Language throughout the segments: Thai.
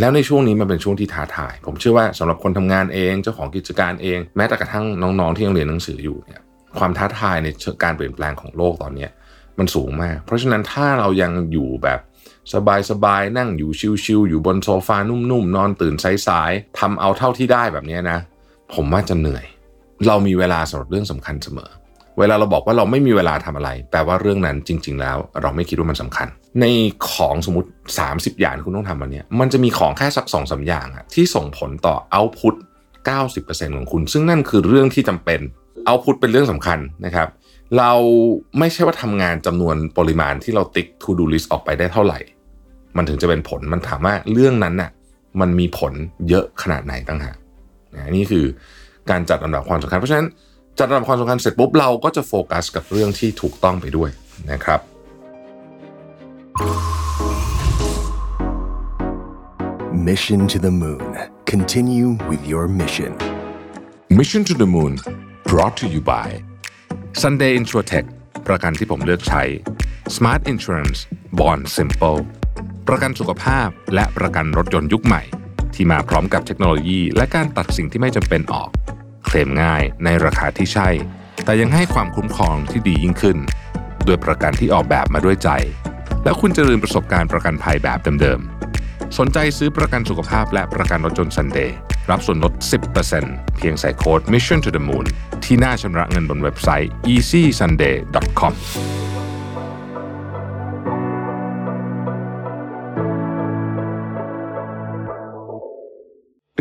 แล้วในช่วงนี้มันเป็นช่วงที่ท้าทาย ผมเชื่อว่าสำหรับคนทำงานเองเจ้าของกิจการเอง แม้แต่กระทั่งน้องๆที่ยังเรียนหนังสืออยู่เนี่ยความท้าทายในการเปลี่ยนแปลงของโลกตอนนี้มันสูงมาก เพราะฉะนั้นถ้าเรายังอยู่แบบสบายๆนั่งอยู่ชิวๆอยู่บนโซฟานุ่มๆนอนตื่นสายๆทำเอาเท่าที่ได้แบบนี้นะ ผมว่าจะเหนื่อย เรามีเวลาสำหรับเรื่องสำคัญเสมอ เวลาเราบอกว่าเราไม่มีเวลาทำอะไร แปลว่าเรื่องนั้นจริง ๆ แล้ว เราไม่คิดว่ามันสำคัญ ในของสมมติ 30 อย่างที่คุณต้องทำวันนี้มันจะมีของแค่สักสองสาอย่างอะที่ส่งผลต่อเอาพุต90%ของคุณ ซึ่งนั่นคือเรื่องที่จำเป็นเอาพุตเป็นเรื่องสำคัญนะครับ เราไม่ใช่ว่าทำงานจำนวนปริมาณที่เราติ๊ก to do list ออกไปได้เท่าไหร่ มันถึงจะเป็นผลมันถามว่าเรื่องนั้นน่ะมันมีผลเยอะขนาดไหนตั้งหากนี่คือการจัดลำดับความสำคัญเพราะฉะนั้น จัดลำดับความสำคัญเสร็จปุ๊บเราก็จะโฟกัสกับเรื่องที่ถูกต้องไปด้วยนะครับ Mission to the Moon. Continue with your mission. Mission to the Moon brought to you by Sunday Insurtech ประกันที่ผมเลือกใช้ Smart Insurance Bond Simple ประกันสุขภาพและประกันรถยนต์ยุคใหม่ ที่มาพร้อมกับเทคโนโลยี และการตัดสิ่งที่ไม่จำเป็นออก เคลมง่ายในราคาที่ใช่ แต่ยังให้ความคุ้มครองที่ดียิ่งขึ้นด้วยประกันที่ออกแบบมาด้วยใจ แล้วคุณจะลืมประสบการณ์ประกันภัยแบบเดิมๆ สนใจซื้อประกันสุขภาพและประกันรถยนต์ Sunday รับส่วนลด 10%เพียงใส่โค้ด Mission to the Moon ที่หน้าชำระเงินบนเว็บไซต์ easysunday.com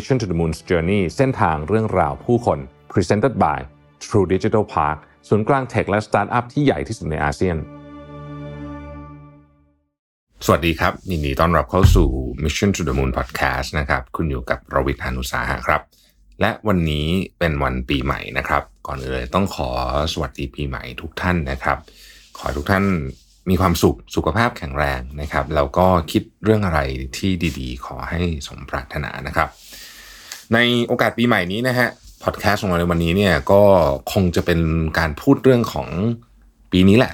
Mission to the Moon's Journey เส้นทางเรื่องราวผู้คน Presented by True Digital Park ศูนย์กลางเทคและสตาร์ทอัพที่ใหญ่ที่สุดในอาเซียน สวัสดีครับ ยินดีต้อนรับเข้าสู่ Mission to the Moon Podcast นะครับ คุณอยู่กับรวิทยานุสาหะครับ และวันนี้เป็นวันปีใหม่นะครับ ก่อนอื่นเลยต้องขอสวัสดีปีใหม่ทุกท่านนะครับ ขอทุกท่านมีความสุข สุขภาพแข็งแรงนะครับ แล้วก็คิดเรื่องอะไรที่ดีๆ ขอให้สมปรารถนานะครับ ในโอกาสปีใหม่นี้นะฮะพอดแคสต์ของเราในวันนี้เนี่ยก็คงจะเป็นการพูดเรื่องของปีนี้แหละ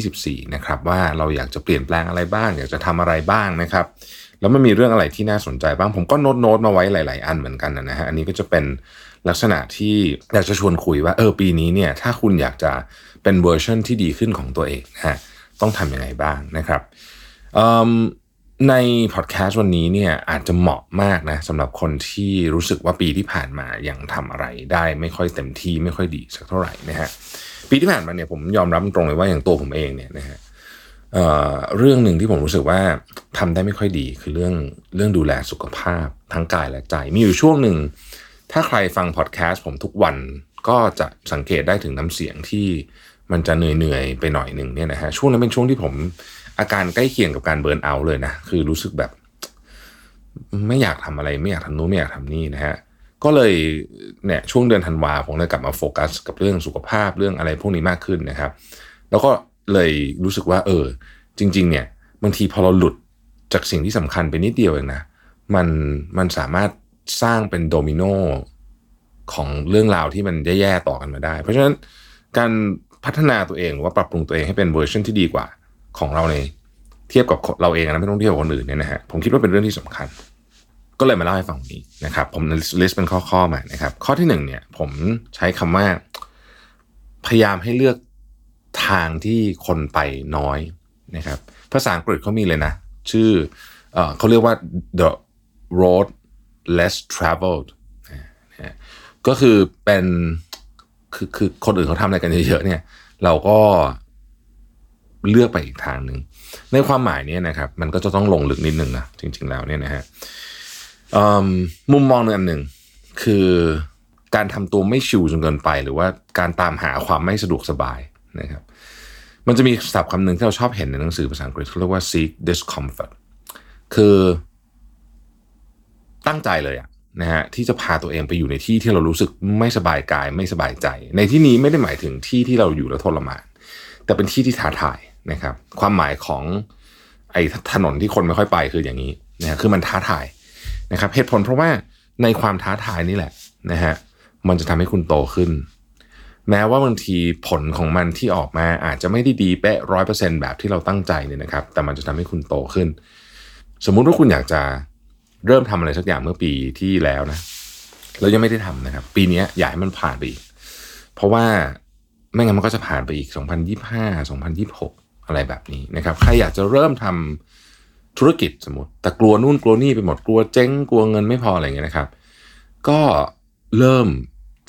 2024 นะครับ ว่าเราอยากจะเปลี่ยนแปลงอะไรบ้าง อยากจะทำอะไรบ้างนะครับ แล้วมันมีเรื่องอะไรที่น่าสนใจบ้าง ผมก็ note note มาไว้หลาย ๆ อันเหมือนกันนะฮะ อันนี้ก็จะเป็นลักษณะที่อยากจะชวนคุยว่า เออ ปีนี้เนี่ย ถ้าคุณอยากจะเป็นเวอร์ชันที่ดีขึ้นของตัวเองนะฮะ ต้องทำยังไงบ้างนะครับ ในพอดแคสต์วันนี้เนี่ยอาจจะเหมาะมากนะสำหรับคนที่รู้สึกว่าปีที่ผ่านมายังทำอะไรได้ไม่ค่อยเต็มที่ไม่ค่อยดีสักเท่าไหร่นะฮะปีที่ผ่านมาเนี่ยผมยอมรับตรงเลยว่าอย่างตัวผมเองเนี่ยนะฮะเเรื่องหนึ่งที่ผมรู้สึกว่าทำได้ไม่ค่อยดี คือเรื่องเรื่องดูแลสุขภาพทั้งกายและใจ มีอยู่ช่วงหนึ่ง ถ้าใครฟังพอดแคสต์ผมทุกวันก็จะสังเกตได้ถึงน้ำเสียงที่มันจะเหนื่อยๆไปหน่อยหนึ่งเนี่ยนะฮะช่วงนั้นเป็นช่วงที่ผม อาการใกล้เคียงกับการเบิร์นเอาท์เลยนะ คือรู้สึกแบบ ไม่อยากทำอะไรไม่อยากทำนู้นไม่อยากทำนี่นะฮะก็เลยเนี่ยช่วงเดือนธันวาผมเลยกลับมาโฟกัส กับเรื่องสุขภาพเรื่องอะไรพวกนี้มากขึ้นนะครับ แล้วก็เลยรู้สึกว่า เออ จริง ๆ เนี่ยบางทีพอเราหลุดจากสิ่งที่สำคัญไปนิดเดียวเองนะมันมันสามารถสร้างเป็นโดมิโนของเรื่องราวที่มันแย่ๆต่อกันมาได้ เพราะฉะนั้นการพัฒนาตัวเองหรือว่าปรับปรุงตัวเองให้เป็นเวอร์ชันที่ดีกว่า ของเราในเทียบกับเราเองนะไม่ต้องเทียบกับคนอื่นเนี่ยนะฮะผมคิดว่าเป็นเรื่องที่สำคัญ ก็เลยมาเล่าให้ฟังนี้นะครับ ผม list เป็นข้อๆมานะครับ ข้อที่หนึ่งเนี่ย ผมใช้คำว่าพยายามให้เลือกทางที่คนไปน้อยนะครับ ภาษาอังกฤษเขามีเลยนะ ชื่อเอเขาเรียกว่า the road less traveled นะก็คือเป็นคือคือคนอื่นเขาทำอะไรกันเยอะๆเนี่ย เราก็ เลือกไปอีกทางหนึ่งในความหมายนี้นะครับ มันก็จะต้องลงลึกนิดนึงนะจริง ๆ แล้วเนี่ยนะฮะมุมมองหนึ่งอันหนึ่งคือการทำตัวไม่ชิวจนเกินไป หรือว่าการตามหาความไม่สะดวกสบายนะครับ มันจะมีศัพท์คำหนึ่งที่เราชอบเห็นในหนังสือภาษาอังกฤษเขาเรียกว่า seek discomfort คือตั้งใจเลยอะนะฮะที่จะพาตัวเองไปอยู่ในที่ที่เรารู้สึกไม่สบายกายไม่สบายใจ ในที่นี้ไม่ได้หมายถึงที่ที่เราอยู่แล้วทรมานแต่เป็นที่ที่ท้าทาย นะครับ ความหมายของไอ้ถนนที่คนไม่ค่อยไปคืออย่างนี้นะฮะคือมันท้าทายนะครับ เหตุผลเพราะว่าในความท้าทายนี่แหละนะฮะมันจะทำให้คุณโตขึ้น แม้ว่าบางทีผลของมันที่ออกมาอาจจะไม่ได้ดีเป๊ะร้อยเปอร์เซ็นแบบที่เราตั้งใจเนี่ยนะครับ แต่มันจะทำให้คุณโตขึ้น สมมุติว่าคุณอยากจะเริ่มทำอะไรสักอย่างเมื่อปีที่แล้วนะแล้วยังไม่ได้ทำนะครับ ปีนี้อยากให้มันผ่านไปอีกเพราะว่าไม่งั้นมันก็จะผ่านไปอีก 2025 2026 อะไรแบบนี้นะครับใครอยากจะเริ่มทำธุรกิจสมมติ แต่กลัวนู่นกลัวนี่ไปหมดกลัวเจ๊งกลัวเงินไม่พออะไรเงี้ยนะครับ ก็เริ่ม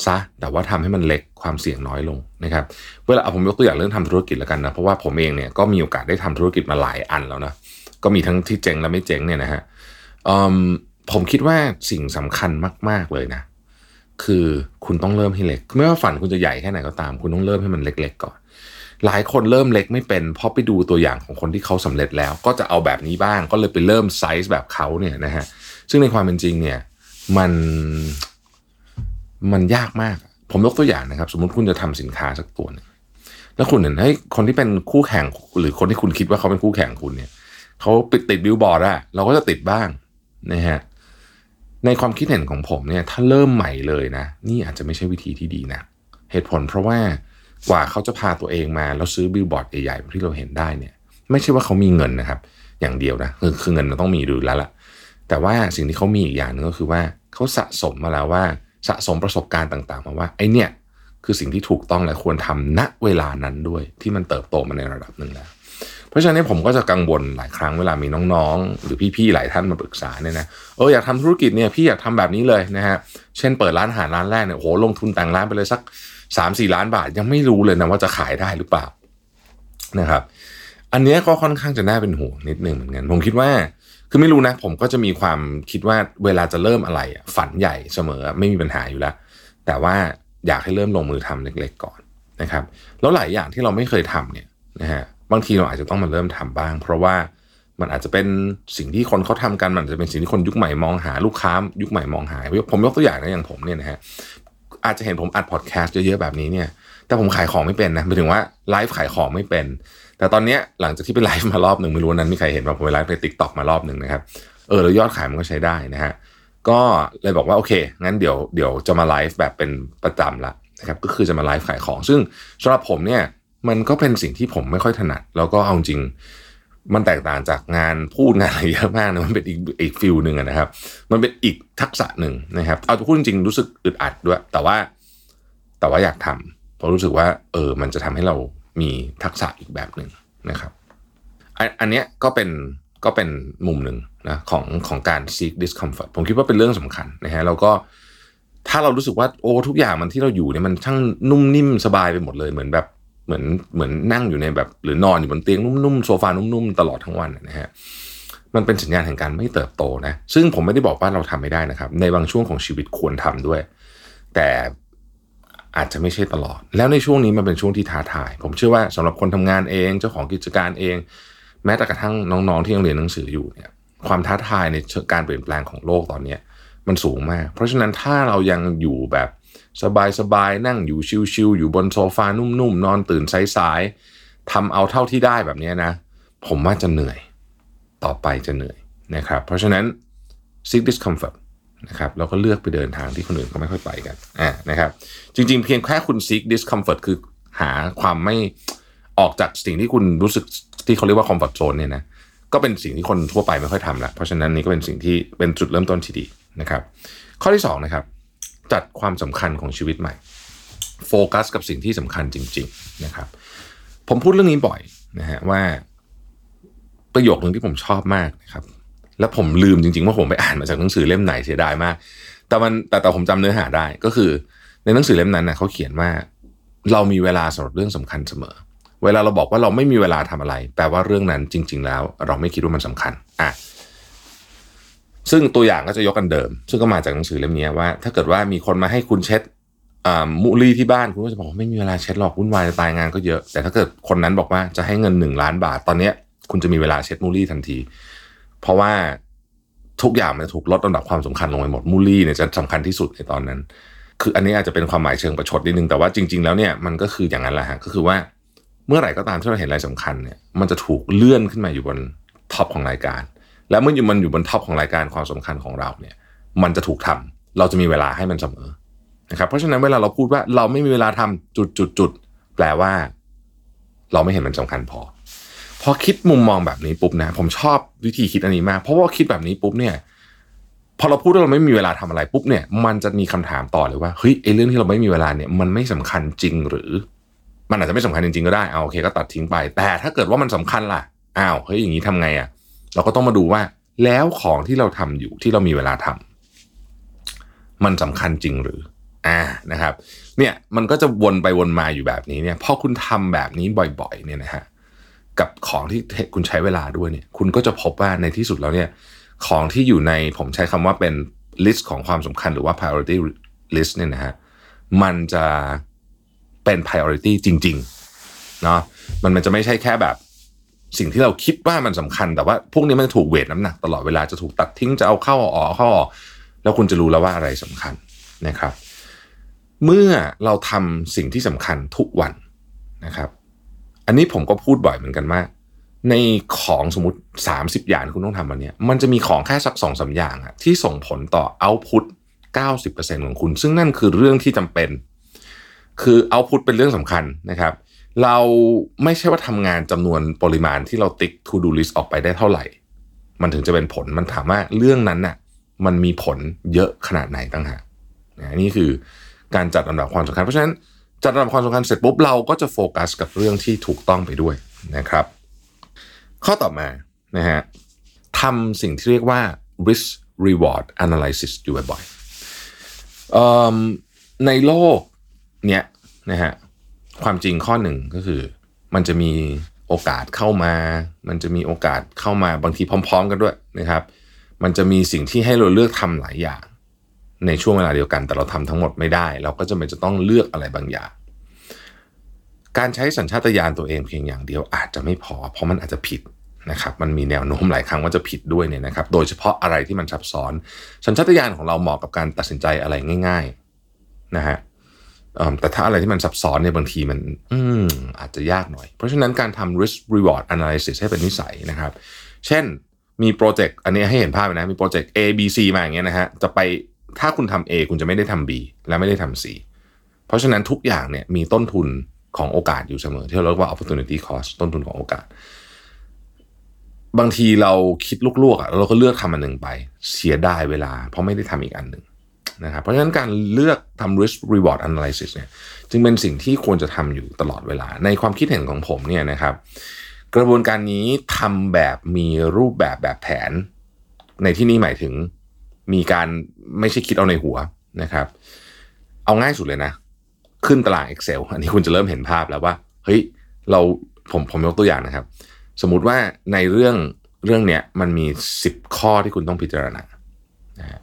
ซะแต่ว่าทำให้มันเล็กความเสี่ยงน้อยลงนะครับเวลาผมยกตัวอย่างเรื่องทำธุรกิจแล้วกันนะเพราะว่าผมเองเนี่ยก็มีโอกาสได้ทำธุรกิจมาหลายอันแล้วนะก็มีทั้งที่เจ๊งและไม่เจ๊งเนี่ยนะฮะผมคิดว่าสิ่งสำคัญมาก ๆเลยนะ คือคุณต้องเริ่มให้เล็ก ไม่ว่าฝันคุณจะใหญ่แค่ไหนก็ตาม คุณต้องเริ่มให้มันเล็ก ๆ ก่อน หลายคนเริ่มเล็กไม่เป็นเพราะไปดูตัวอย่างของคนที่เขาสำเร็จแล้ว ก็จะเอาแบบนี้บ้าง ก็เลยไปเริ่มไซส์แบบเขาเนี่ยนะฮะซึ่งในความเป็นจริงเนี่ยมันมันยากมาก ผมยกตัวอย่างนะครับ สมมติคุณจะทำสินค้าสักตัวนึงแล้วคุณเห็นให้คนที่เป็นคู่แข่งหรือคนที่คุณคิดว่าเขาเป็นคู่แข่งคุณเนี่ยเขาปิดติดบิลบอร์ดอะเราก็จะติดบ้างนะฮะในความคิดเห็นของผมเนี่ยถ้าเริ่มใหม่เลยนะ นี่อาจจะไม่ใช่วิธีที่ดีนะ เหตุผลเพราะว่า กว่าเขาจะพาตัวเองมาแล้วซื้อบิลบอร์ดใหญ่ๆที่เราเห็นได้เนี่ย ไม่ใช่ว่าเขามีเงินนะครับ อย่างเดียวนะคือคือเงินมันต้องมีดูแล้วล่ะ แต่ว่าสิ่งที่เขามีอีกอย่างนึงก็คือว่าเขาสะสมมาแล้วว่าสะสมประสบการณ์ต่างๆ มาว่าไอเนี่ยคือสิ่งที่ถูกต้องและควรทำณเวลานั้นด้วยที่มันเติบโตมาในระดับหนึ่งแล้ว เพราะฉะนั้นผมก็จะกังวลหลายครั้งเวลามีน้องๆ หรือพี่ๆหลายท่านมาปรึกษาเนี่ยนะเอออยากทำธุรกิจเนี่ยพี่อยากทำแบบนี้เลยนะฮะเช่นเปิดร้านอาหารร้านแรกเนี่ยโหลงทุนแต่งร้านไปเลยสัก สามสี่ล้านบาทยังไม่รู้เลยนะว่าจะขายได้หรือเปล่านะครับ อันนี้ก็ค่อนข้างจะน่าเป็นห่วงนิดนึงเหมือนกันผมคิดว่า คือไม่รู้นะ ผมก็จะมีความคิดว่าเวลาจะเริ่มอะไรฝันใหญ่เสมอไม่มีปัญหาอยู่แล้ว แต่ว่าอยากให้เริ่มลงมือทำเล็ก ๆ ก่อนนะครับ แล้วหลายอย่างที่เราไม่เคยทำเนี่ยนะฮะบางทีเราอาจจะต้องมาเริ่มทำบ้าง เพราะว่ามันอาจจะเป็นสิ่งที่คนเขาทากันมันจจะเป็นสิ่งที่คนยุคใหม่มองหาลูกค้ายุคใหม่มองหาผมยกตัวอย่างนะอย่างผมเนี่ยนะฮะ อาจจะเห็นผมอัดพอดแคสต์เยอะๆแบบนี้เนี่ย แต่ผมขายของไม่เป็นนะหมายถึงว่าไลฟ์ขายของไม่เป็น แต่ตอนนี้หลังจากที่ไปไลฟ์มารอบหนึ่งไม่รู้นั้นมีใครเห็นว่าผมไปไลฟ์ใน TikTok มารอบหนึ่งนะครับ เออแล้วยอดขายมันก็ใช้ได้นะฮะ ก็เลยบอกว่าโอเค งั้นเดี๋ยวเดี๋ยวจะมาไลฟ์แบบเป็นประจำละนะครับ ก็คือจะมาไลฟ์ขายของ ซึ่งสำหรับผมเนี่ย มันก็เป็นสิ่งที่ผมไม่ค่อยถนัด แล้วก็เอาจริง มันแตกต่างจากงานพูดงานอะไรเยอะมากนะมันเป็นอีกอีกฟิลหนึ่งนะครับ มันเป็นอีกทักษะหนึ่งนะครับ เอาพูดจริงรู้สึกอึดอัดด้วย แต่ว่าแต่ว่าอยากทำเพราะรู้สึกว่า เออ มันจะทำให้เรามีทักษะอีกแบบหนึ่งนะครับ อันนี้ก็เป็นก็เป็นมุมหนึ่งนะของของการ seek discomfort ผมคิดว่าเป็นเรื่องสำคัญนะฮะแล้วก็ถ้าเรารู้สึกว่าโอ้ทุกอย่างมันที่เราอยู่เนี่ยมันช่างนุ่มนิ่มสบายไปหมดเลยเหมือนแบบ เหมือนเหมือนนั่งอยู่ในแบบหรือนอนอยู่บนเตียงนุ่มๆโซฟานุ่มๆตลอดทั้งวันนะฮะมันเป็นสัญญาณแห่งการไม่เติบโตนะซึ่งผมไม่ได้บอกว่าเราทำไม่ได้นะครับ ในบางช่วงของชีวิตควรทำด้วย แต่อาจจะไม่ใช่ตลอด แล้วในช่วงนี้มันเป็นช่วงที่ท้าทาย ผมเชื่อว่าสำหรับคนทำงานเองเจ้าของกิจการเอง แม้แต่กระทั่งน้องๆที่ยังเรียนหนังสืออยู่เนี่ยความท้าทายในการเปลี่ยนแปลงของโลกตอนนี้มันสูงมาก เพราะฉะนั้นถ้าเรายังอยู่แบบ สบายๆนั่งอยู่ชิลๆอยู่บนโซฟานุ่มๆนอนตื่นสายๆทำเอาเท่าที่ได้แบบนี้นะ ผมว่าจะเหนื่อย ต่อไปจะเหนื่อยนะครับ เพราะฉะนั้น seek discomfort นะครับแล้วก็เลือกไปเดินทางที่คนอื่นก็ไม่ค่อยไปกันอ่านะครับ จริง ๆ เพียงแค่คุณ seek discomfort คือหาความไม่ออกจากสิ่งที่คุณรู้สึกที่เขาเรียกว่า comfort zone เนี่ยนะก็เป็นสิ่งที่คนทั่วไปไม่ค่อยทำละเพราะฉะนั้นนี่ก็เป็นสิ่งที่เป็นจุดเริ่มต้นที่ดีนะครับ ข้อที่2นะครับ จัดความสำคัญของชีวิตใหม่ โฟกัสกับสิ่งที่สำคัญจริง ๆนะครับ ผมพูดเรื่องนี้บ่อยนะฮะว่าประโยคหนึ่งที่ผมชอบมากนะครับ แล้วผมลืมจริงๆ ว่าผมไปอ่านมาจากหนังสือเล่มไหนเสียดายมาก แต่มันแต่แต่ผมจำเนื้อหาได้ก็คือ ในหนังสือเล่มนั้นนะเขาเขียนว่า เรามีเวลาสำหรับเรื่องสำคัญเสมอ เวลาเราบอกว่าเราไม่มีเวลาทำอะไร แปลว่าเรื่องนั้นจริง ๆ แล้ว เราไม่คิดว่ามันสำคัญอะ ซึ่งตัวอย่างก็จะยกกันเดิม ซึ่งก็มาจากหนังสือเล่มนี้ว่า ถ้าเกิดว่ามีคนมาให้คุณเช็ดมุลีที่บ้านคุณก็จะบอกไม่มีเวลาเช็ดหรอกวุ่นวายจะตายงานก็เยอะ แต่ถ้าเกิดคนนั้นบอกว่าจะให้เงินหนึ่งล้านบาท ตอนนี้คุณจะมีเวลาเช็ดมูลี่ทันที เพราะว่าทุกอย่างมันจะถูกลดลำดับความสำคัญลงไปหมดมูลี่เนี่ยจะสำคัญที่สุดในตอนนั้น คืออันนี้อาจจะเป็นความหมายเชิงประชดนิดนึงแต่ว่าจริง ๆ แล้วเนี่ยมันก็คืออย่างนั้นแหละฮะก็คือว่าเมื่อไหร่ก็ตามที่เราเห็นอะไรสำคัญเนี่ยมันจะถูกเลื่อนขึ้นมาอยู่บน top ของรายการ แล้วเมื่ออยู่มันอยู่บน top ของรายการความสำคัญของเราเนี่ยมันจะถูกทำเราจะมีเวลาให้มันเสมอนะครับเพราะฉะนั้นเวลาเราพูดว่าเราไม่มีเวลาทำจุดจุดจุดแปลว่า เราไม่เห็นมันสำคัญพอพอคิดมุมมองแบบนี้ปุ๊บนะผมชอบวิธีคิดอันนี้มาก เพราะว่าคิดแบบนี้ปุ๊บเนี่ยพอเราพูดว่าเราไม่มีเวลาทำอะไรปุ๊บเนี่ยมันจะมีคำถามต่อเลยว่าเฮ้ยไอ้เรื่องที่เราไม่มีเวลาเนี่ยมันไม่สำคัญจริงหรือ มันอาจจะไม่สำคัญจริงๆก็ได้เอาโอเคก็ตัดทิ้งไป แต่ถ้าเกิดว่ามันสำคัญล่ะอ้าวเฮ้ยอย่างนี้ทำไงอะ่ะ เราก็ต้องมาดูว่า แล้วของที่เราทำอยู่ที่เรามีเวลาทำมันสำคัญจริงหรือ อ่านะครับ เนี่ยมันก็จะวนไปวนมาอยู่แบบนี้เนี่ยพอคุณทำแบบนี้บ่อยๆ เนี่ยนะฮะกับของที่คุณใช้เวลาด้วยเนี่ย คุณก็จะพบว่าในที่สุดแล้วเนี่ย ของที่อยู่ในผมใช้คำว่าเป็น list ของความสำคัญหรือว่า priority list เนี่ยนะฮะมันจะเป็น priority จริงๆเนาะมันมันจะไม่ใช่แค่แบบ สิ่งที่เราคิดว่ามันสำคัญ แต่ว่าพวกนี้มันถูกเวทน้ำหนักตลอดเวลาจะถูกตัดทิ้งจะเอาเข้าออกเข้าออกแล้วคุณจะรู้แล้วว่าอะไรสำคัญนะครับ เมื่อเราทำสิ่งที่สำคัญทุกวันนะครับ อันนี้ผมก็พูดบ่อยเหมือนกันว่าในของสมมติ 30 อย่างคุณต้องทำวันนี้มันจะมีของแค่สักสองสาอย่างอะที่ส่งผลต่อเอาพุต90%ของคุณ ซึ่งนั่นคือเรื่องที่จำเป็น คือเอาพุตเป็นเรื่องสำคัญนะครับ เราไม่ใช่ว่าทำงานจำนวนปริมาณที่เราติ๊ก to do list ออกไปได้เท่าไหร่ มันถึงจะเป็นผลมันถามว่าเรื่องนั้นน่ะมันมีผลเยอะขนาดไหนตั้งหากนี่คือการจัดลำดับความสำคัญ เพราะฉะนั้นจัดลำดับความสำคัญเสร็จปุ๊บเราก็จะโฟกัสกับเรื่องที่ถูกต้องไปด้วยนะครับ ข้อต่อมานะฮะทำสิ่งที่เรียกว่า risk reward analysis อยู่บ่อยๆในโลกเนี้ยนะฮะ ความจริงข้อหนึ่งก็คือ มันจะมีโอกาสเข้ามา มันจะมีโอกาสเข้ามาบางทีพร้อม ๆ กันด้วยนะครับ มันจะมีสิ่งที่ให้เราเลือกทำหลายอย่าง ในช่วงเวลาเดียวกัน แต่เราทำทั้งหมดไม่ได้ เราก็จะเป็นจะต้องเลือกอะไรบางอย่าง การใช้สัญชาตญาณตัวเองเพียงอย่างเดียวอาจจะไม่พอ เพราะมันอาจจะผิดนะครับ มันมีแนวโน้มหลายครั้งว่าจะผิดด้วยเนี่ยนะครับ โดยเฉพาะอะไรที่มันซับซ้อน สัญชาตญาณของเราเหมาะกับการตัดสินใจอะไรง่าย ๆ นะฮะ แต่ถ้าอะไรที่มันซับซ้อนเนี่ยบางทีมันอืมอาจจะยากหน่อย เพราะฉะนั้นการทำ risk reward analysis ให้เป็นนิสัยนะครับ เช่นมีโปรเจกต์อันนี้ให้เห็นภาพนะ มีโปรเจกต์ A B C มาอย่างเงี้ยนะฮะจะไปถ้าคุณทำ A คุณจะไม่ได้ทำ B และไม่ได้ทำ C เพราะฉะนั้นทุกอย่างเนี่ยมีต้นทุนของโอกาสอยู่เสมอ ที่เราเรียกว่า opportunity cost ต้นทุนของโอกาส บางทีเราคิดลวกๆอะเราก็เลือกทำอันหนึ่งไป เสียดายเวลา เพราะไม่ได้ทำอีกอันหนึ่ง นะครับเพราะฉะนั้นการเลือกทำ risk reward analysis เนี่ยจึงเป็นสิ่งที่ควรจะทำอยู่ตลอดเวลา ในความคิดเห็นของผมเนี่ยนะครับ กระบวนการนี้ทำแบบมีรูปแบบแบบแผน ในที่นี้หมายถึงมีการไม่ใช่คิดเอาในหัวนะครับ เอาง่ายสุดเลยนะ ขึ้นตาราง Excel อันนี้คุณจะเริ่มเห็นภาพแล้วว่า เฮ้ยเราผมผมยกตัวอย่างนะครับ สมมุติว่าในเรื่องเรื่องเนี้ยมันมี 10 ข้อที่คุณต้องพิจารณานะ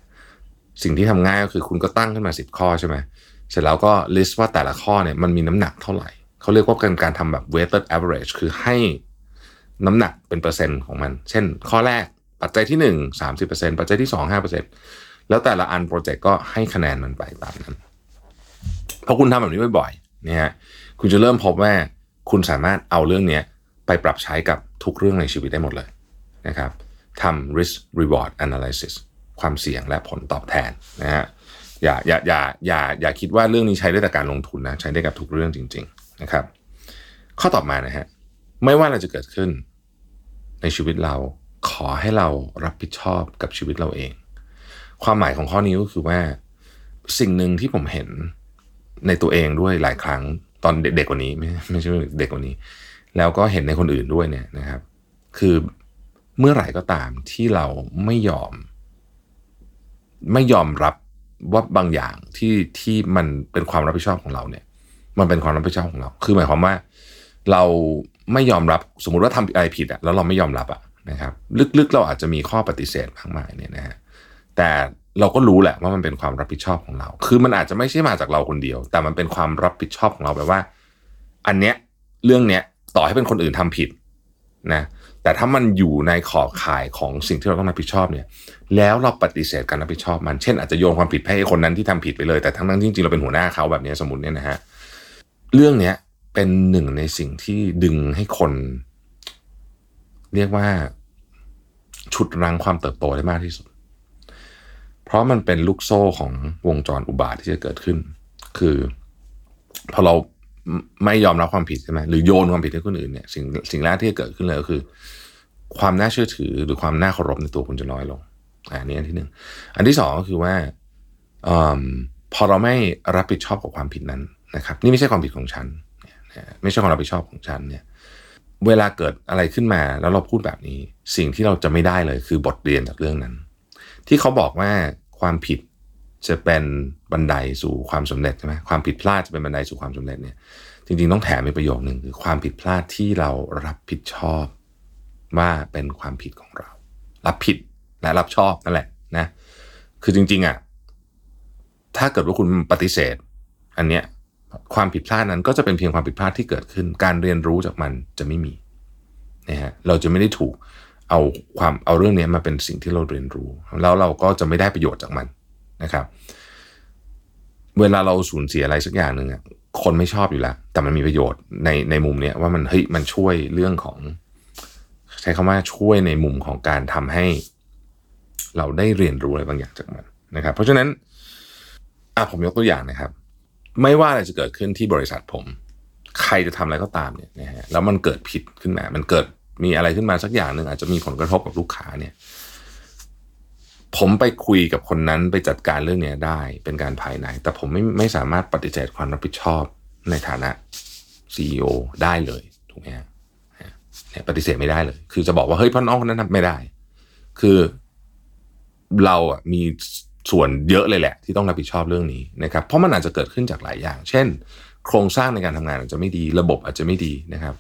สิ่งที่ทำง่ายก็คือคุณก็ตั้งขึ้นมา 10 ข้อใช่ไหมเสร็จแล้วก็ list ว่าแต่ละข้อเนี่ยมันมีน้ำหนักเท่าไหร่ เขาเรียกว่าการการทำแบบ weighted average คือให้น้ำหนักเป็นเปอร์เซ็นต์ของมัน เช่น ข้อแรกปัจจัยที่ 1 30%ปัจจัยที่ 2 5%แล้วแต่ละอันโปรเจกต์ก็ให้คะแนนมันไปตามนั้นพอคุณทำแบบนี้บ่อยๆเนี่ยคุณจะเริ่มพบว่าคุณสามารถเอาเรื่องนี้ไปปรับใช้กับทุกเรื่องในชีวิตได้หมดเลยนะครับทำ risk reward analysis ความเสี่ยงและผลตอบแทนนะฮะอย่าอย่าอย่าอย่าอย่าคิดว่าเรื่องนี้ใช้ได้แต่การลงทุนนะใช้ได้กับทุกเรื่องจริง ๆนะครับ ข้อต่อมานะฮะไม่ว่าอะไรจะเกิดขึ้นในชีวิตเราขอให้เรารับผิดชอบกับชีวิตเราเอง ความหมายของข้อนี้ก็คือว่า สิ่งหนึ่งที่ผมเห็นในตัวเองด้วยหลายครั้งตอนเด็กๆกว่านี้ไม่ไม่ใช่เด็กกว่านี้ แล้วก็เห็นในคนอื่นด้วยเนี่ยนะครับ คือเมื่อไหร่ก็ตามที่เราไม่ยอม ไม่ยอมรับว่าบางอย่างที่ที่มันเป็นความรับผิดชอบของเราเนี่ย มันเป็นความรับผิดชอบของเรา คือหมายความว่า เราไม่ยอมรับสมมุติว่าทำอะไรผิดอะแล้วเราไม่ยอมรับอะนะครับ ลึกๆเราอาจจะมีข้อปฏิเสธมากมายเนี่ยนะฮะแต่เราก็รู้แหละว่ามันเป็นความรับผิดชอบของเรา คือมันอาจจะไม่ใช่มาจากเราคนเดียว แต่มันเป็นความรับผิดชอบของเราแบบว่า อันเนี้ยเรื่องเนี้ยต่อให้เป็นคนอื่นทำผิดนะ แต่ถ้ามันอยู่ในขอบข่ายของสิ่งที่เราต้องรับผิดชอบเนี่ย แล้วเราปฏิเสธการรับผิดชอบมัน เช่นอาจจะโยนความผิดให้คนนั้นที่ทำผิดไปเลย แต่ทั้งนั้นจริงๆเราเป็นหัวหน้าเขาแบบนี้สมมติเนี่ยนะฮะ เรื่องเนี้ยเป็นหนึ่งในสิ่งที่ดึงให้คน เรียกว่า ฉุดรั้งความเติบโตได้มากที่สุด เพราะมันเป็นลูกโซ่ของวงจรอุบาทที่จะเกิดขึ้น คือพอเรา ไม่ยอมรับความผิดใช่ไหมหรือโยนความผิดให้คนอื่นเนี่ยสิ่งสิ่งแรกที่จะเกิดขึ้นเลยก็คือ ความน่าเชื่อถือหรือความน่าเคารพในตัวคุณจะน้อยลงอันนี้อันที่หนึ่งอันที่สองก็คือว่าอพอเราไม่รับผิดชอบกับความผิดนั้นนะครับ นี่ไม่ใช่ความผิดของฉันไม่ใช่ความรับผิดชอบของฉันเนี่ย เวลาเกิดอะไรขึ้นมาแล้วเราพูดแบบนี้ สิ่งที่เราจะไม่ได้เลยคือบทเรียนจากเรื่องนั้น ที่เขาบอกว่าความผิด จะเป็นบันไดสู่ความสำเร็จใช่ไหมความผิดพลาดจะเป็นบันไดสู่ความสำเร็จเนี่ยจริงๆต้องแถมอีกประโยคหนึ่งคือความผิดพลาดที่เรารับผิดชอบว่าเป็นความผิดของเรา รับผิดและรับชอบนั่นแหละนะคือจริงๆอะถ้าเกิดว่าคุณปฏิเสธ อันเนี้ยความผิดพลาดนั้นก็จะเป็นเพียงความผิดพลาดที่เกิดขึ้น การเรียนรู้จากมันจะไม่มีนะฮะเราจะไม่ได้ถูกเอาความเอาเรื่องนี้มาเป็นสิ่งที่เราเรียนรู้ แล้วเราก็จะไม่ได้ประโยชน์จากมัน นะครับ เวลาเราสูญเสียอะไรสักอย่างหนึ่งอะคนไม่ชอบอยู่แล้ว แต่มันมีประโยชน์ในในมุมเนี้ยว่ามันเฮ้ยมันช่วยเรื่องของ ใช้คำว่าช่วยในมุมของการทำให้ เราได้เรียนรู้อะไรบางอย่างจากมันนะครับ เพราะฉะนั้นอะผมยกตัวอย่างนะครับ ไม่ว่าอะไรจะเกิดขึ้นที่บริษัทผม ใครจะทำอะไรก็ตามเนี่ยนะฮะแล้วมันเกิดผิดขึ้นมา มันเกิดมีอะไรขึ้นมาสักอย่างหนึ่งอาจจะมีผลกระทบกับลูกค้าเนี่ย ผมไปคุยกับคนนั้นไปจัดการเรื่องนี้ได้เป็นการภายใน แต่ผมไม่ไม่สามารถปฏิเสธความรับผิดชอบในฐานะ CEO ได้เลยถูกไหมฮะเนี่ยปฏิเสธไม่ได้เลย คือจะบอกว่าเฮ้ยพ่อน้องคนนั้นทำไม่ได้ คือเราอะมีส่วนเยอะเลยแหละ ที่ต้องรับผิดชอบเรื่องนี้นะครับเพราะมันอาจจะเกิดขึ้นจากหลายอย่าง เช่น โครงสร้างในการทำงานอาจจะไม่ดี ระบบอาจจะไม่ดีนะครับ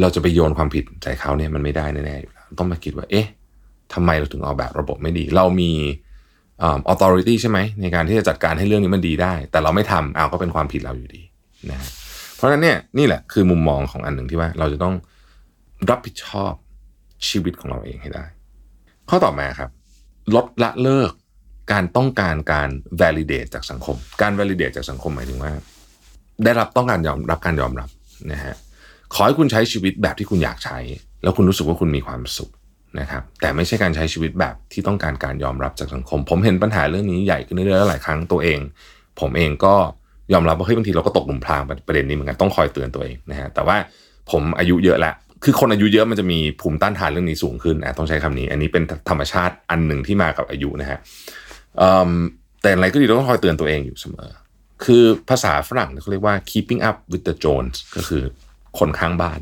เราจะไปโยนความผิดใส่เขาเนี่ยมันไม่ได้แน่ๆอยู่แล้วต้องมาคิดว่าเอ๊ะ ทำไมเราถึงออกแบบระบบไม่ดี เรามีอ authority ใช่ไหมในการที่จะจัดการให้เรื่องนี้มันดีได้ แต่เราไม่ทำเอาก็เป็นความผิดเราอยู่ดีนะเพราะฉะนั้นเนี่ยนี่แหละคือมุมมองของอันหนึ่งที่ว่าเราจะต้องรับผิดชอบชีวิตของเราเองให้ได้ ข้อต่อมาครับ ลดละเลิกการต้องการการ validate จากสังคม การ validate จากสังคมหมายถึงว่า ได้รับต้องการยอมรับการยอมรับนะฮะขอให้คุณใช้ชีวิตแบบที่คุณอยากใช้ แล้วคุณรู้สึกว่าคุณมีความสุข นะครับแต่ไม่ใช่การใช้ชีวิตแบบที่ต้องการการยอมรับจากสังคม ผมเห็นปัญหาเรื่องนี้ใหญ่ขึ้นเรื่อยๆหลายครั้งตัวเอง ผมเองก็ยอมรับว่าเฮ้ยบางทีเราก็ตกหลุมพรางประเด็นนี้เหมือนกันต้องคอยเตือนตัวเองนะฮะแต่ว่าผมอายุเยอะล้วคือคนอายุเยอะมันจะมีภูมิต้านทานเรื่องนี้สูงขึ้นนะต้องใช้คำนี้ อันนี้เป็นธรรมชาติอันหนึ่งที่มากับอายุนะฮะแต่อะไรก็ดีต้องคอยเตือนตัวเองอยู่เสมอ คือภาษาฝรั่งเขาเรียกว่า keeping up with the Jones ก็คือคนข้างบ้าน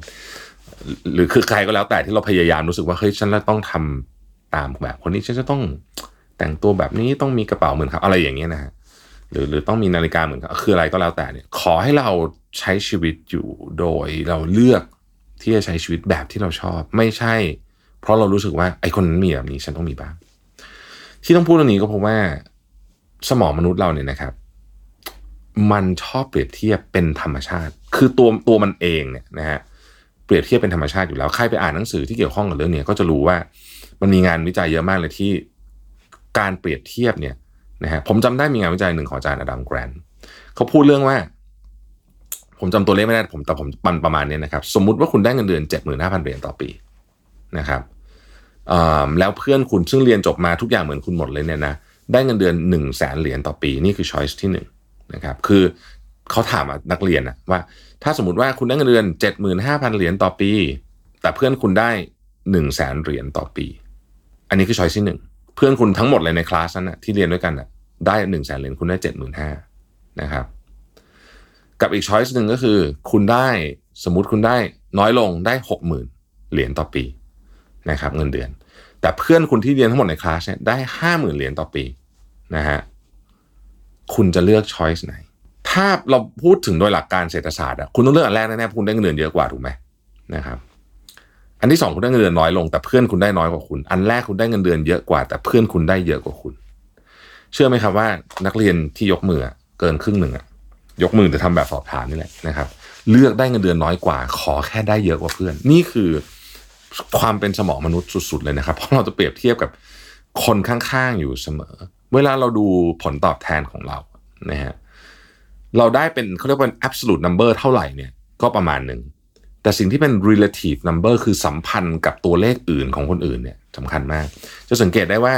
หรือคือใครก็แล้วแต่ที่เราพยายามรู้สึกว่าเฮ้ยฉันต้องทำตามแบบ คนนี้ฉันจะต้องแต่งตัวแบบนี้ต้องมีกระเป๋าเหมือนเขาอะไรอย่างเงี้ยนะฮะหรือหรือต้องมีนาฬิกาเหมือนเขาคืออะไรก็แล้วแต่เนี่ย ขอให้เราใช้ชีวิตอยู่โดยเราเลือกที่จะใช้ชีวิตแบบที่เราชอบ ไม่ใช่ เพราะเรารู้สึกว่าไอ้คนนั้นมีแบบนี้ฉันต้องมีบ้าง ที่ต้องพูดเรื่องนี้ก็เพราะว่าสมองมนุษย์เราเนี่ยนะครับ มันชอบเปรียบเทียบเป็นธรรมชาติ คือตัวตัวมันเองเนี่ยนะฮะเเปรียบเทียบเป็นธรรมชาติอยู่แล้ว ใครไปอ่านหนังสือที่เกี่ยวข้องกับเรื่องนี้ก็จะรู้ว่ามันมีงานวิจัยเยอะมากเลยที่การเปรียบเทียบเนี่ยนะฮะผมจำได้มีงานวิจัยหนึ่งของอาจารย์อดัมแกรนเขาพูดเรื่องว่า ผมจำตัวเลขไม่ได้ผมแต่ผมปันประมาณนี้นะครับ สมมุติว่าคุณได้เงินเดือนเจ็ดหมื่นห้าพันเหรียญต่อปีนะครับแล้วเพื่อนคุณซึ่งเรียนจบมาทุกอย่างเหมือนคุณหมดเลยเนี่ยนะได้เงินเดือนหนึ่งแสนเหรียญต่อปีนี่คือช้อยส์ที่หนึ่งนะครับคือ เขาถามนักเรียนนะว่า ถ้าสมมติว่าคุณได้เงินเดือนเจ็ดหมื่นห้าพันเหรียญต่อปี แต่เพื่อนคุณได้หนึ่งแสนเหรียญต่อปี อันนี้คือ choice ที่หนึ่งเพื่อนคุณทั้งหมดเลยในคลาสนั้นนะที่เรียนด้วยกันนะได้หนึ่งแสนเหรียญคุณได้เจ็ดหมื่นห้านะครับ กับอีก choice หนึ่งก็คือ คุณได้สมมติคุณได้น้อยลงได้หกหมื่นเหรียญต่อปีนะครับ เงินเดือน แต่เพื่อนคุณที่เรียนทั้งหมดในคลาสเนี่ยได้ห้าหมื่นเหรียญต่อปีนะฮะคุณจะเลือก choice ไหน ถ้าเราพูดถึงโดยหลักการเศรษฐศาสตร์อะคุณต้องเลือกอันแรกแน่ๆคุณได้เงินเดือนเยอะกว่าถูกไหมนะครับอันที่สองคุณได้เงินเดือนน้อยลง แต่เพื่อนคุณได้น้อยกว่าคุณ อันแรกคุณได้เงินเดือนเยอะกว่า แต่เพื่อนคุณได้เยอะกว่าคุณ เชื่อไหมครับว่านักเรียนที่ยกมือเกินครึ่งหนึ่งอะยกมือจะทำแบบสอบถามนี่แหละนะครับ เลือกได้เงินเดือนน้อยกว่า ขอแค่ได้เยอะกว่าเพื่อน นี่คือความเป็นสมองมนุษย์สุด ๆ เลยนะครับ เพราะเราจะเปรียบเทียบกับคนข้างๆอยู่เสมอ เวลาเราดูผลตอบแทนของเรานะฮะ เราได้เป็นเขาเรียกว่าเป็น absolute number เท่าไหร่เนี่ยก็ประมาณหนึ่ง แต่สิ่งที่เป็น relative number คือสัมพันธ์กับตัวเลขอื่นของคนอื่นเนี่ยสำคัญมาก จะสังเกตได้ว่า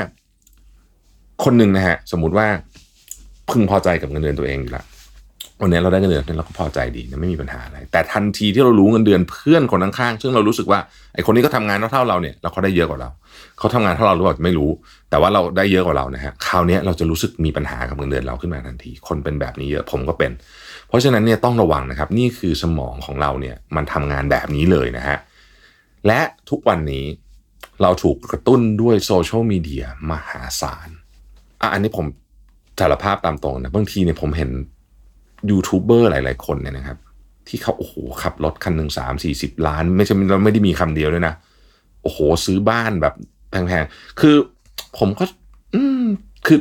คนหนึ่งนะฮะสมมติว่าพึงพอใจกับเงินเดือนตัวเองอยู่ละ วันนี้เราได้เงินเดือนเราก็พอใจดีนะไม่มีปัญหาอะไร แต่ทันทีที่เรารู้เงินเดือนเพื่อนคนข้างๆซึ่งเรารู้สึกว่าไอ้คนนี้ก็ทำงานเท่าเราเนี่ยแล้วเขาได้เยอะกว่าเราเขาทำงานเท่าเราหรือเปล่าไม่รู้ แต่ว่าเราได้เยอะกว่าเรานะฮะคราวนี้เราจะรู้สึกมีปัญหากับเงินเดือนเราขึ้นมาทันที คนเป็นแบบนี้เยอะผมก็เป็น เพราะฉะนั้นเนี่ยต้องระวังนะครับ นี่คือสมองของเราเนี่ยมันทำงานแบบนี้เลยนะฮะและทุกวันนี้เราถูกกระตุ้นด้วยโซเชียลมีเดียมหาศาลอะอันนี้ผมสารภาพตามตรงนะบางทีเนี่ยผมเห็น ยูทูบเบอร์หลาย ๆ คนเนี่ยนะครับ ที่เขาโอ้โหขับรถคันหนึ่งสามสี่สิบล้าน ไม่ใช่เราไม่ได้มีคำเดียวด้วยนะ โอ้โห ซื้อบ้านแบบแพงๆ คือผมก็ อืมคือ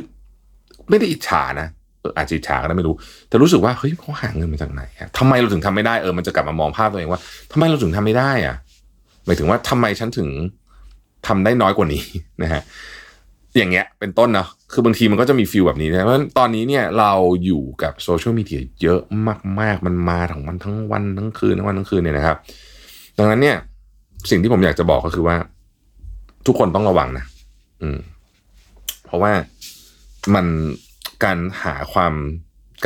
ไม่ได้อิจฉานะอาจจะอิจฉาก็ได้ไม่รู้ แต่รู้สึกว่าเฮ้ยเขาหาเงินมาจากไหนอะทำไมเราถึงทำไม่ได้เออมันจะกลับมามองภาพตัวเองว่าทำไมเราถึงทำไม่ได้อะหมายถึงว่าทำไมฉันถึงทำได้น้อยกว่านี้นะฮะ อย่างเงี้ยเป็นต้นเนาะคือบางทีมันก็จะมี feel แบบนี้นะเพราะฉะนั้นตอนนี้เนี่ยเราอยู่กับโซเชียลมีเดียเยอะมาก ๆ มันมาทั้งวันทั้งวันทั้งคืนทั้งวันทั้งคืนเนี่ยนะครับ ดังนั้นเนี่ย สิ่งที่ผมอยากจะบอกก็คือว่า ทุกคนต้องระวังนะอืม เพราะว่ามันการหาความ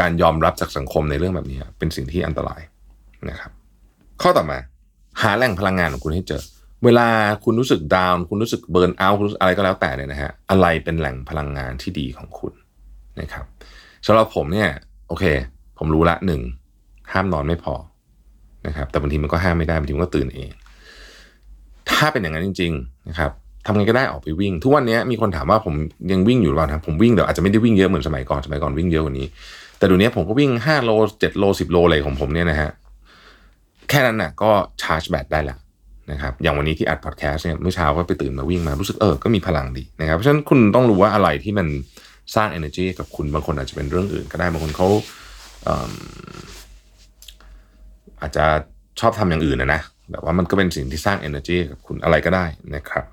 การยอมรับจากสังคมในเรื่องแบบนี้ เป็นสิ่งที่อันตรายนะครับ ข้อต่อมา หาแหล่งพลังงานของคุณให้เจอ เวลาคุณรู้สึกดาวน์คุณรู้สึกเบิร์นเอาคุณรู้สึกอะไรก็แล้วแต่เนี่ยนะฮะอะไรเป็นแหล่งพลังงานที่ดีของคุณนะครับสำหรับผมเนี่ยโอเค ผมรู้ละหนึ่งห้ามนอนไม่พอนะครับ แต่บางทีมันก็ห้ามไม่ได้บางทีมันก็ตื่นเอง ถ้าเป็นอย่างนั้นจริง ๆ นะครับทำไงก็ได้ออกไปวิ่ง ทุกวันนี้มีคนถามว่าผมยังวิ่งอยู่หรือเปล่านะผมวิ่งแต่อาจจะไม่ได้วิ่งเยอะเหมือนสมัยก่อนสมัยก่อนวิ่งเยอะกว่านี้ แต่เดี๋ยวนี้ผมก็วิ่งห้าโลเจ็ดโลสิบโลอะไรของผมเนี่ยนะฮะแค่นั้นน่ะก็ชาร์จแบตได้ละ นะครับอย่างวันนี้ที่อัดพอดแคสต์เนี่ยเมื่อเช้าก็ไปตื่นมาวิ่งมารู้สึกเออก็มีพลังดีนะครับเพราะฉะนั้นคุณต้องรู้ว่าอะไรที่มันสร้าง energy กับคุณบางคนอาจจะเป็นเรื่องอื่นก็ได้บางคนเขาอาจจะชอบทำอย่างอื่นนะนะแบบว่ามันก็เป็นสิ่งที่สร้าง energy กับคุณอะไรก็ได้นะครับ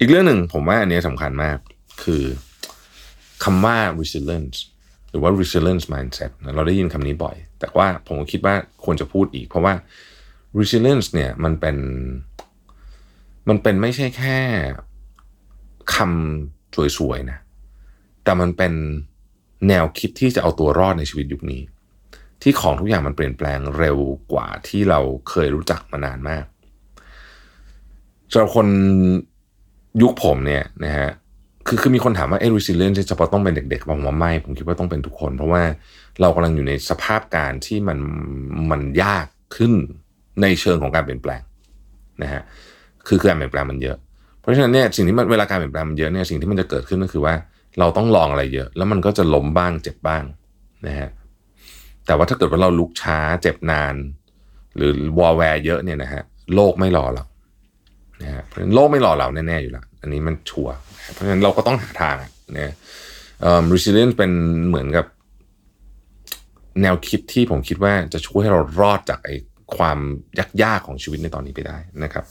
อีกเรื่องหนึ่งผมว่าอันนี้สำคัญมากคือคำว่า resilience หรือว่า resilience mindset เราได้ยินคำนี้บ่อย แต่ว่าผมคิดว่าควรจะพูดอีก เพราะว่า resilience เนี่ยมันเป็นมันเป็นไม่ใช่แค่คำสวยๆนะ แต่มันเป็นแนวคิดที่จะเอาตัวรอดในชีวิตยุคนี้ ที่ของทุกอย่างมันเปลี่ยนแปลงเร็วกว่าที่เราเคยรู้จักมานานมากสำหรับคนยุคผมเนี่ยนะฮะคือคือมีคนถามว่าเอ resilience เฉพาะต้องเป็นเด็กๆผมว่าไม่ ผมคิดว่าต้องเป็นทุกคน เพราะว่าเรากำลังอยู่ในสภาพการที่มันมันยากขึ้น ในเชิงของการเปลี่ยนแปลงนะฮะคือการเปลี่ยนแปลงมันเยอะ เพราะฉะนั้นเนี่ยสิ่งที่มันเวลาการเปลี่ยนแปลงมันเยอะเนี่ยสิ่งที่มันจะเกิดขึ้นก็คือว่า เราต้องลองอะไรเยอะ แล้วมันก็จะล้มบ้างเจ็บบ้างนะฮะแต่ว่าถ้าเกิดว่าเราลุกช้าเจ็บนาน หรือวอลแวร์เยอะเนี่ยนะฮะโลกไม่รอเรานะฮะเพราะฉะนั้นโลกไม่รอเราแน่ๆอยู่แล้วอันนี้มันชัวร์เพราะฉะนั้นเราก็ต้องหาทางนะเอ่อ resilience เป็นเหมือนกับแนวคิดที่ผมคิดว่าจะช่วยให้เรารอดจากไอ้ ความยากๆของชีวิตในตอนนี้ไปได้นะครับ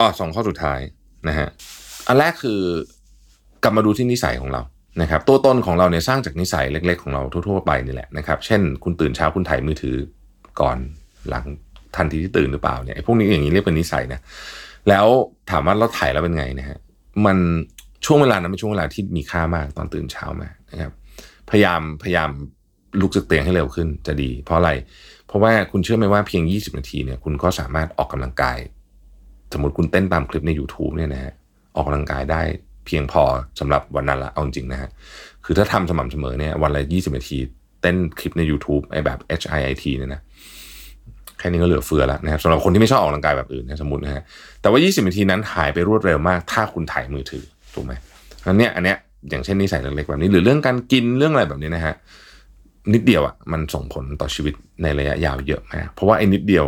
อ๋อสองข้อสุดท้ายนะฮะอันแรกคือกลับมาดูที่นิสัยของเรานะครับตัวตนของเราเนี่ยสร้างจากนิสัยเล็ก ๆ ของเราทั่วๆไปนี่แหละนะครับ เช่น คุณตื่นเช้าคุณถ่ายมือถือก่อนหลังทันทีที่ตื่นหรือเปล่าเนี่ยพวกนี้อย่างนี้เรียกเป็นนิสัยนะแล้วถามว่าเราถ่ายแล้วเป็นไงนะฮะมันช่วงเวลานั้นเป็นช่วงเวลาที่มีค่ามากตอนตื่นเช้ามานะครับ พยายามพยายาม ลุกจากเตียงให้เร็วขึ้นจะดี เพราะอะไร เพราะว่าคุณเชื่อไหมว่าเพียง 20 นาทีเนี่ยคุณก็สามารถออกกำลังกาย สมมติคุณเต้นตามคลิปใน YouTube เนี่ยนะฮะออกกำลังกายได้เพียงพอสำหรับวันนั้นละเอาจริงนะฮะคือถ้าทำสม่ำเสมอเนี่ยวันละ 20 นาที เต้นคลิปใน YouTube ไอ้แบบ HIIT เนี่ยนะแค่นี้ก็เหลือเฟือแล้วนะครับสำหรับคนที่ไม่ชอบออกกำลังกายแบบอื่นนะสมมตินะฮะแต่ว่า 20 นาทีนั้นหายไปรวดเร็วมาก ถ้าคุณถ่ายมือถือถูกไหมอันเนี้ยอันเนี้ยอย่างเช่นนิสัยเล็กๆแบบนี้หรือเรื่องการกินเรื่องอะไรแบบนี้นะฮะ นิดเดียวอะมันส่งผลต่อชีวิตในระยะยาวเยอะมากเพราะว่าไอ้นิดเดียว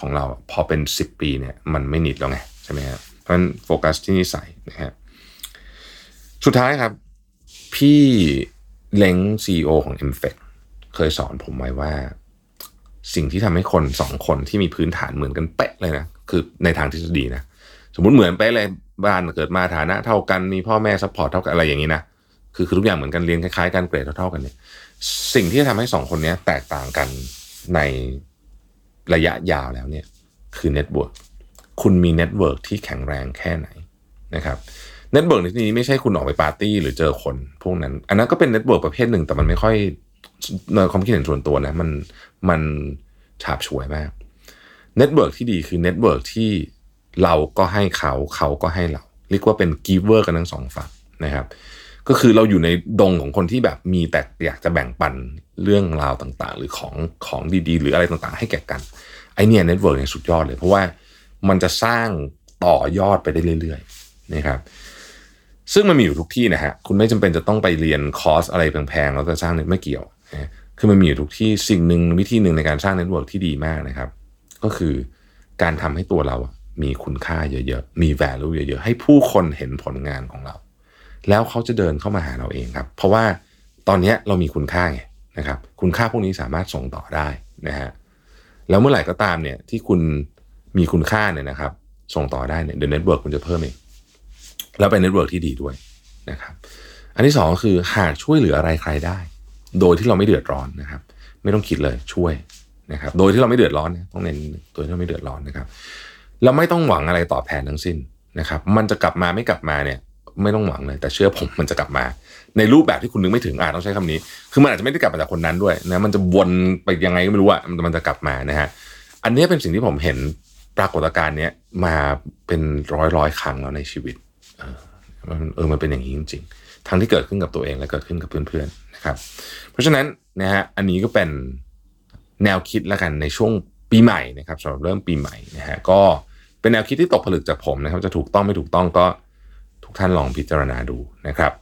ของเราพอเป็น 10 ปีเนี่ยมันไม่นิดแล้วไงใช่ไหมครับเพราะฉะนั้นโฟกัสที่นิสัยนะฮะสุดท้ายครับ พี่เล้งซีอของ m f e c เคยสอนผมไว้ว่า สิ่งที่ทำให้คนสองคนที่มีพื้นฐานเหมือนกันเป๊ะเลยนะ คือในทางทฤษฎีนะ สมมติเหมือนเป๊ะเลยบ้านเกิดมาฐานะ เท่ากันมีพ่อแม่ support เท่ากันอะไรอย่างนี้นะคือคือทุกอย่างเหมือนกันเรียนคล้ายๆกันเกรดเท่าๆกันเนี่ย สิ่งที่จะทำให้สองคนนี้แตกต่างกันในระยะยาวแล้วเนี่ยคือ network คุณมี network ที่แข็งแรงแค่ไหนนะครับ network ในที่นี้ไม่ใช่คุณออกไปปาร์ตี้หรือเจอคนพวกนั้น อันนั้นก็เป็น network ประเภทหนึ่งแต่มันไม่ค่อยในความคิดเห็นส่วนตัวนะมันมันฉาบฉวยมาก network ที่ดีคือ network ที่เราก็ให้เขาเขาก็ให้เรา เรียกว่าเป็น giver กันทั้งสองฝั่งนะครับ ก็คือเราอยู่ในดงของคนที่แบบมีแต่อยากจะแบ่งปันเรื่องราวต่างๆ หรือของของดีๆ หรืออะไรต่างๆ ให้แก่กันไอเนี่ย network เนี่ยสุดยอดเลย เพราะว่ามันจะสร้างต่อยอดไปได้เรื่อยๆนะครับซึ่งมันมีอยู่ทุกที่นะฮะคุณไม่จำเป็นจะต้องไปเรียนคอร์สอะไรแพงๆแล้วจะสร้างเน็ตไม่เกี่ยวนะคือมันมีอยู่ทุกที่สิ่งหนึ่งวิธีหนึ่งในการสร้าง network ที่ดีมากนะครับ ก็คือการทำให้ตัวเรามีคุณค่าเยอะๆ มี value เยอะๆ ให้ผู้คนเห็นผลงานของเรา แล้วเขาจะเดินเข้ามาหาเราเองครับ เพราะว่าตอนนี้เรามีคุณค่าไงนะครับ คุณค่าพวกนี้สามารถส่งต่อได้นะฮะแล้วเมื่อไหร่ก็ตามเนี่ยที่คุณมีคุณค่าเนี่ยนะครับ ส่งต่อได้เนี่ยเดี๋ยว network คุณจะเพิ่มเองแล้วเป็น network ที่ดีด้วยนะครับ อันที่สองก็คือหากช่วยเหลืออะไรใครได้ โดยที่เราไม่เดือดร้อนนะครับ ไม่ต้องคิดเลยช่วยนะครับ โดยที่เราไม่เดือดร้อนต้องเน้นโดยที่เราไม่เดือดร้อนนะครับเราไม่ต้องหวังอะไรตอบแทนทั้งสิ้นนะครับ มันจะกลับมาไม่กลับมาเนี่ย ไม่ต้องหวังเลย แต่เชื่อผมมันจะกลับมา ในรูปแบบที่คุณนึกไม่ถึงอ่าต้องใช้คำนี้ คือมันอาจจะไม่ได้กลับมาจากคนนั้นด้วยนะมันจะวนไปยังไงก็ไม่รู้อะมันจะกลับมานะฮะอันนี้เป็นสิ่งที่ผมเห็นปรากฏการณ์เนี้ยมาเป็นร้อยร้อยครั้งแล้วในชีวิตเออมันเออมันเป็นอย่างนี้จริง ๆ ทั้งที่เกิดขึ้นกับตัวเองและเกิดขึ้นกับเพื่อนๆนะครับ เพราะฉะนั้นนะฮะอันนี้ก็เป็นแนวคิดแล้วกันในช่วงปีใหม่นะครับสำหรับเริ่มปีใหม่นะฮะก็เป็นแนวคิดที่ตกผลึกจากผมนะครับ จะถูกต้องไม่ถูกต้องก็ ทุกท่านลองพิจารณาดูนะครับ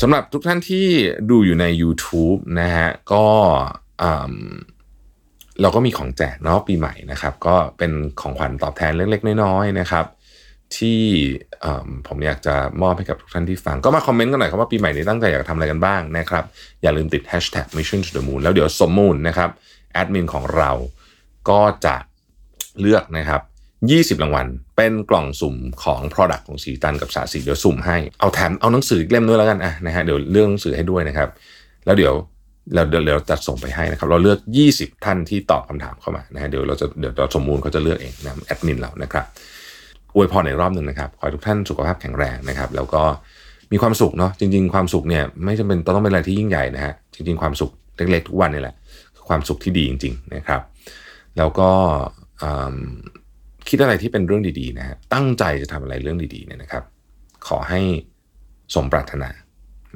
สำหรับทุกท่านที่ดูอยู่ใน YouTube นะฮะก็เราก็มีของแจกเนาะปีใหม่นะครับ ก็เป็นของขวัญตอบแทนเล็กๆ น้อยๆนะครับ ที่ผมอยากจะมอบให้กับทุกท่านที่ฟัง ก็มาคอมเมนต์กันหน่อยครับว่าปีใหม่นี้ตั้งใจอยากทำอะไรกันบ้างนะครับ อย่าลืมติด hashtag mission to the moon แล้วเดี๋ยวสมมูลนะครับแอดมินของเราก็จะเลือกนะครับ 20 รางวัล เป็นกล่องสุ่มของ Product ของสีตันกับสาสีเดี๋ยวสุ่มให้ เอาแถมเอาหนังสืออีกเล่มด้วยแล้วกันอะนะฮะเดี๋ยวเลือกหนังสือให้ด้วยนะครับ แล้วเดี๋ยวเราเดี๋ยวเราจัดส่งไปให้นะครับ เราเลือก 20 ท่านที่ตอบคำถามเข้ามานะฮะเดี๋ยวเราจะเดี๋ยวเราสมมูลเขาจะเลือกเองนะแอดมินเรานะครับอวยพรในรอบหนึ่งนะครับ ขอให้ทุกท่านสุขภาพแข็งแรงนะครับ แล้วก็มีความสุขเนาะจริง ๆ ความสุขเนี่ยไม่จำเป็นต้องเป็นอะไรที่ยิ่งใหญ่นะฮะจริง ๆ ความสุขเล็กๆทุกวันนี่แหละความสุขที่ดีจริง ๆ นะครับ แล้วก็อืม คิดอะไรที่เป็นเรื่องดีๆนะฮะตั้งใจจะทำอะไรเรื่องดีๆเนี่ยนะครับ ขอให้สมปรารถนา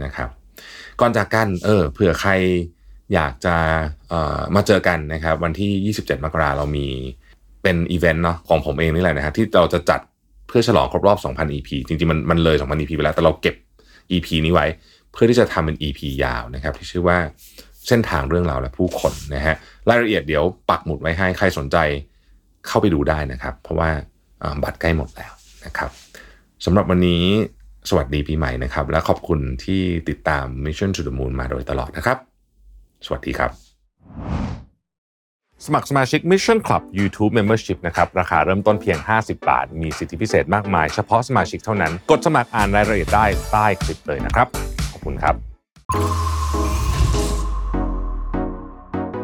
นะครับ ก่อนจากกันเออเผื่อใครอยากจะเอ่อมาเจอกันนะครับ วันที่ 27 มกราเรามีเป็นอีเวนต์เนาะของผมเองนี่แหละนะฮะที่เราจะจัดเพื่อฉลองครบรอบ 2,000 EP จริงๆมันมันเลย 2,000 EP ไปแล้ว แต่เราเก็บ EP นี้ไว้ เพื่อที่จะทำเป็น EP ยาวนะครับ ที่ชื่อว่าเส้นทางเรื่องราวและผู้คนนะฮะรายละเอียดเดี๋ยวปักหมุดไว้ให้ใครสนใจ เข้าไปดูได้นะครับ เพราะว่าบัตรใกล้หมดแล้วนะครับสำหรับวันนี้สวัสดีปีใหม่นะครับ และขอบคุณที่ติดตาม Mission to the Moon มาโดยตลอดนะครับ สวัสดีครับ สมัครสมาชิก Mission Club YouTube Membership นะครับ ราคาเริ่มต้นเพียง 50 บาท มีสิทธิพิเศษมากมาย เฉพาะสมาชิกเท่านั้น กดสมัครอ่านรายละเอียดได้ใต้คลิปเลยนะครับ ขอบคุณครับ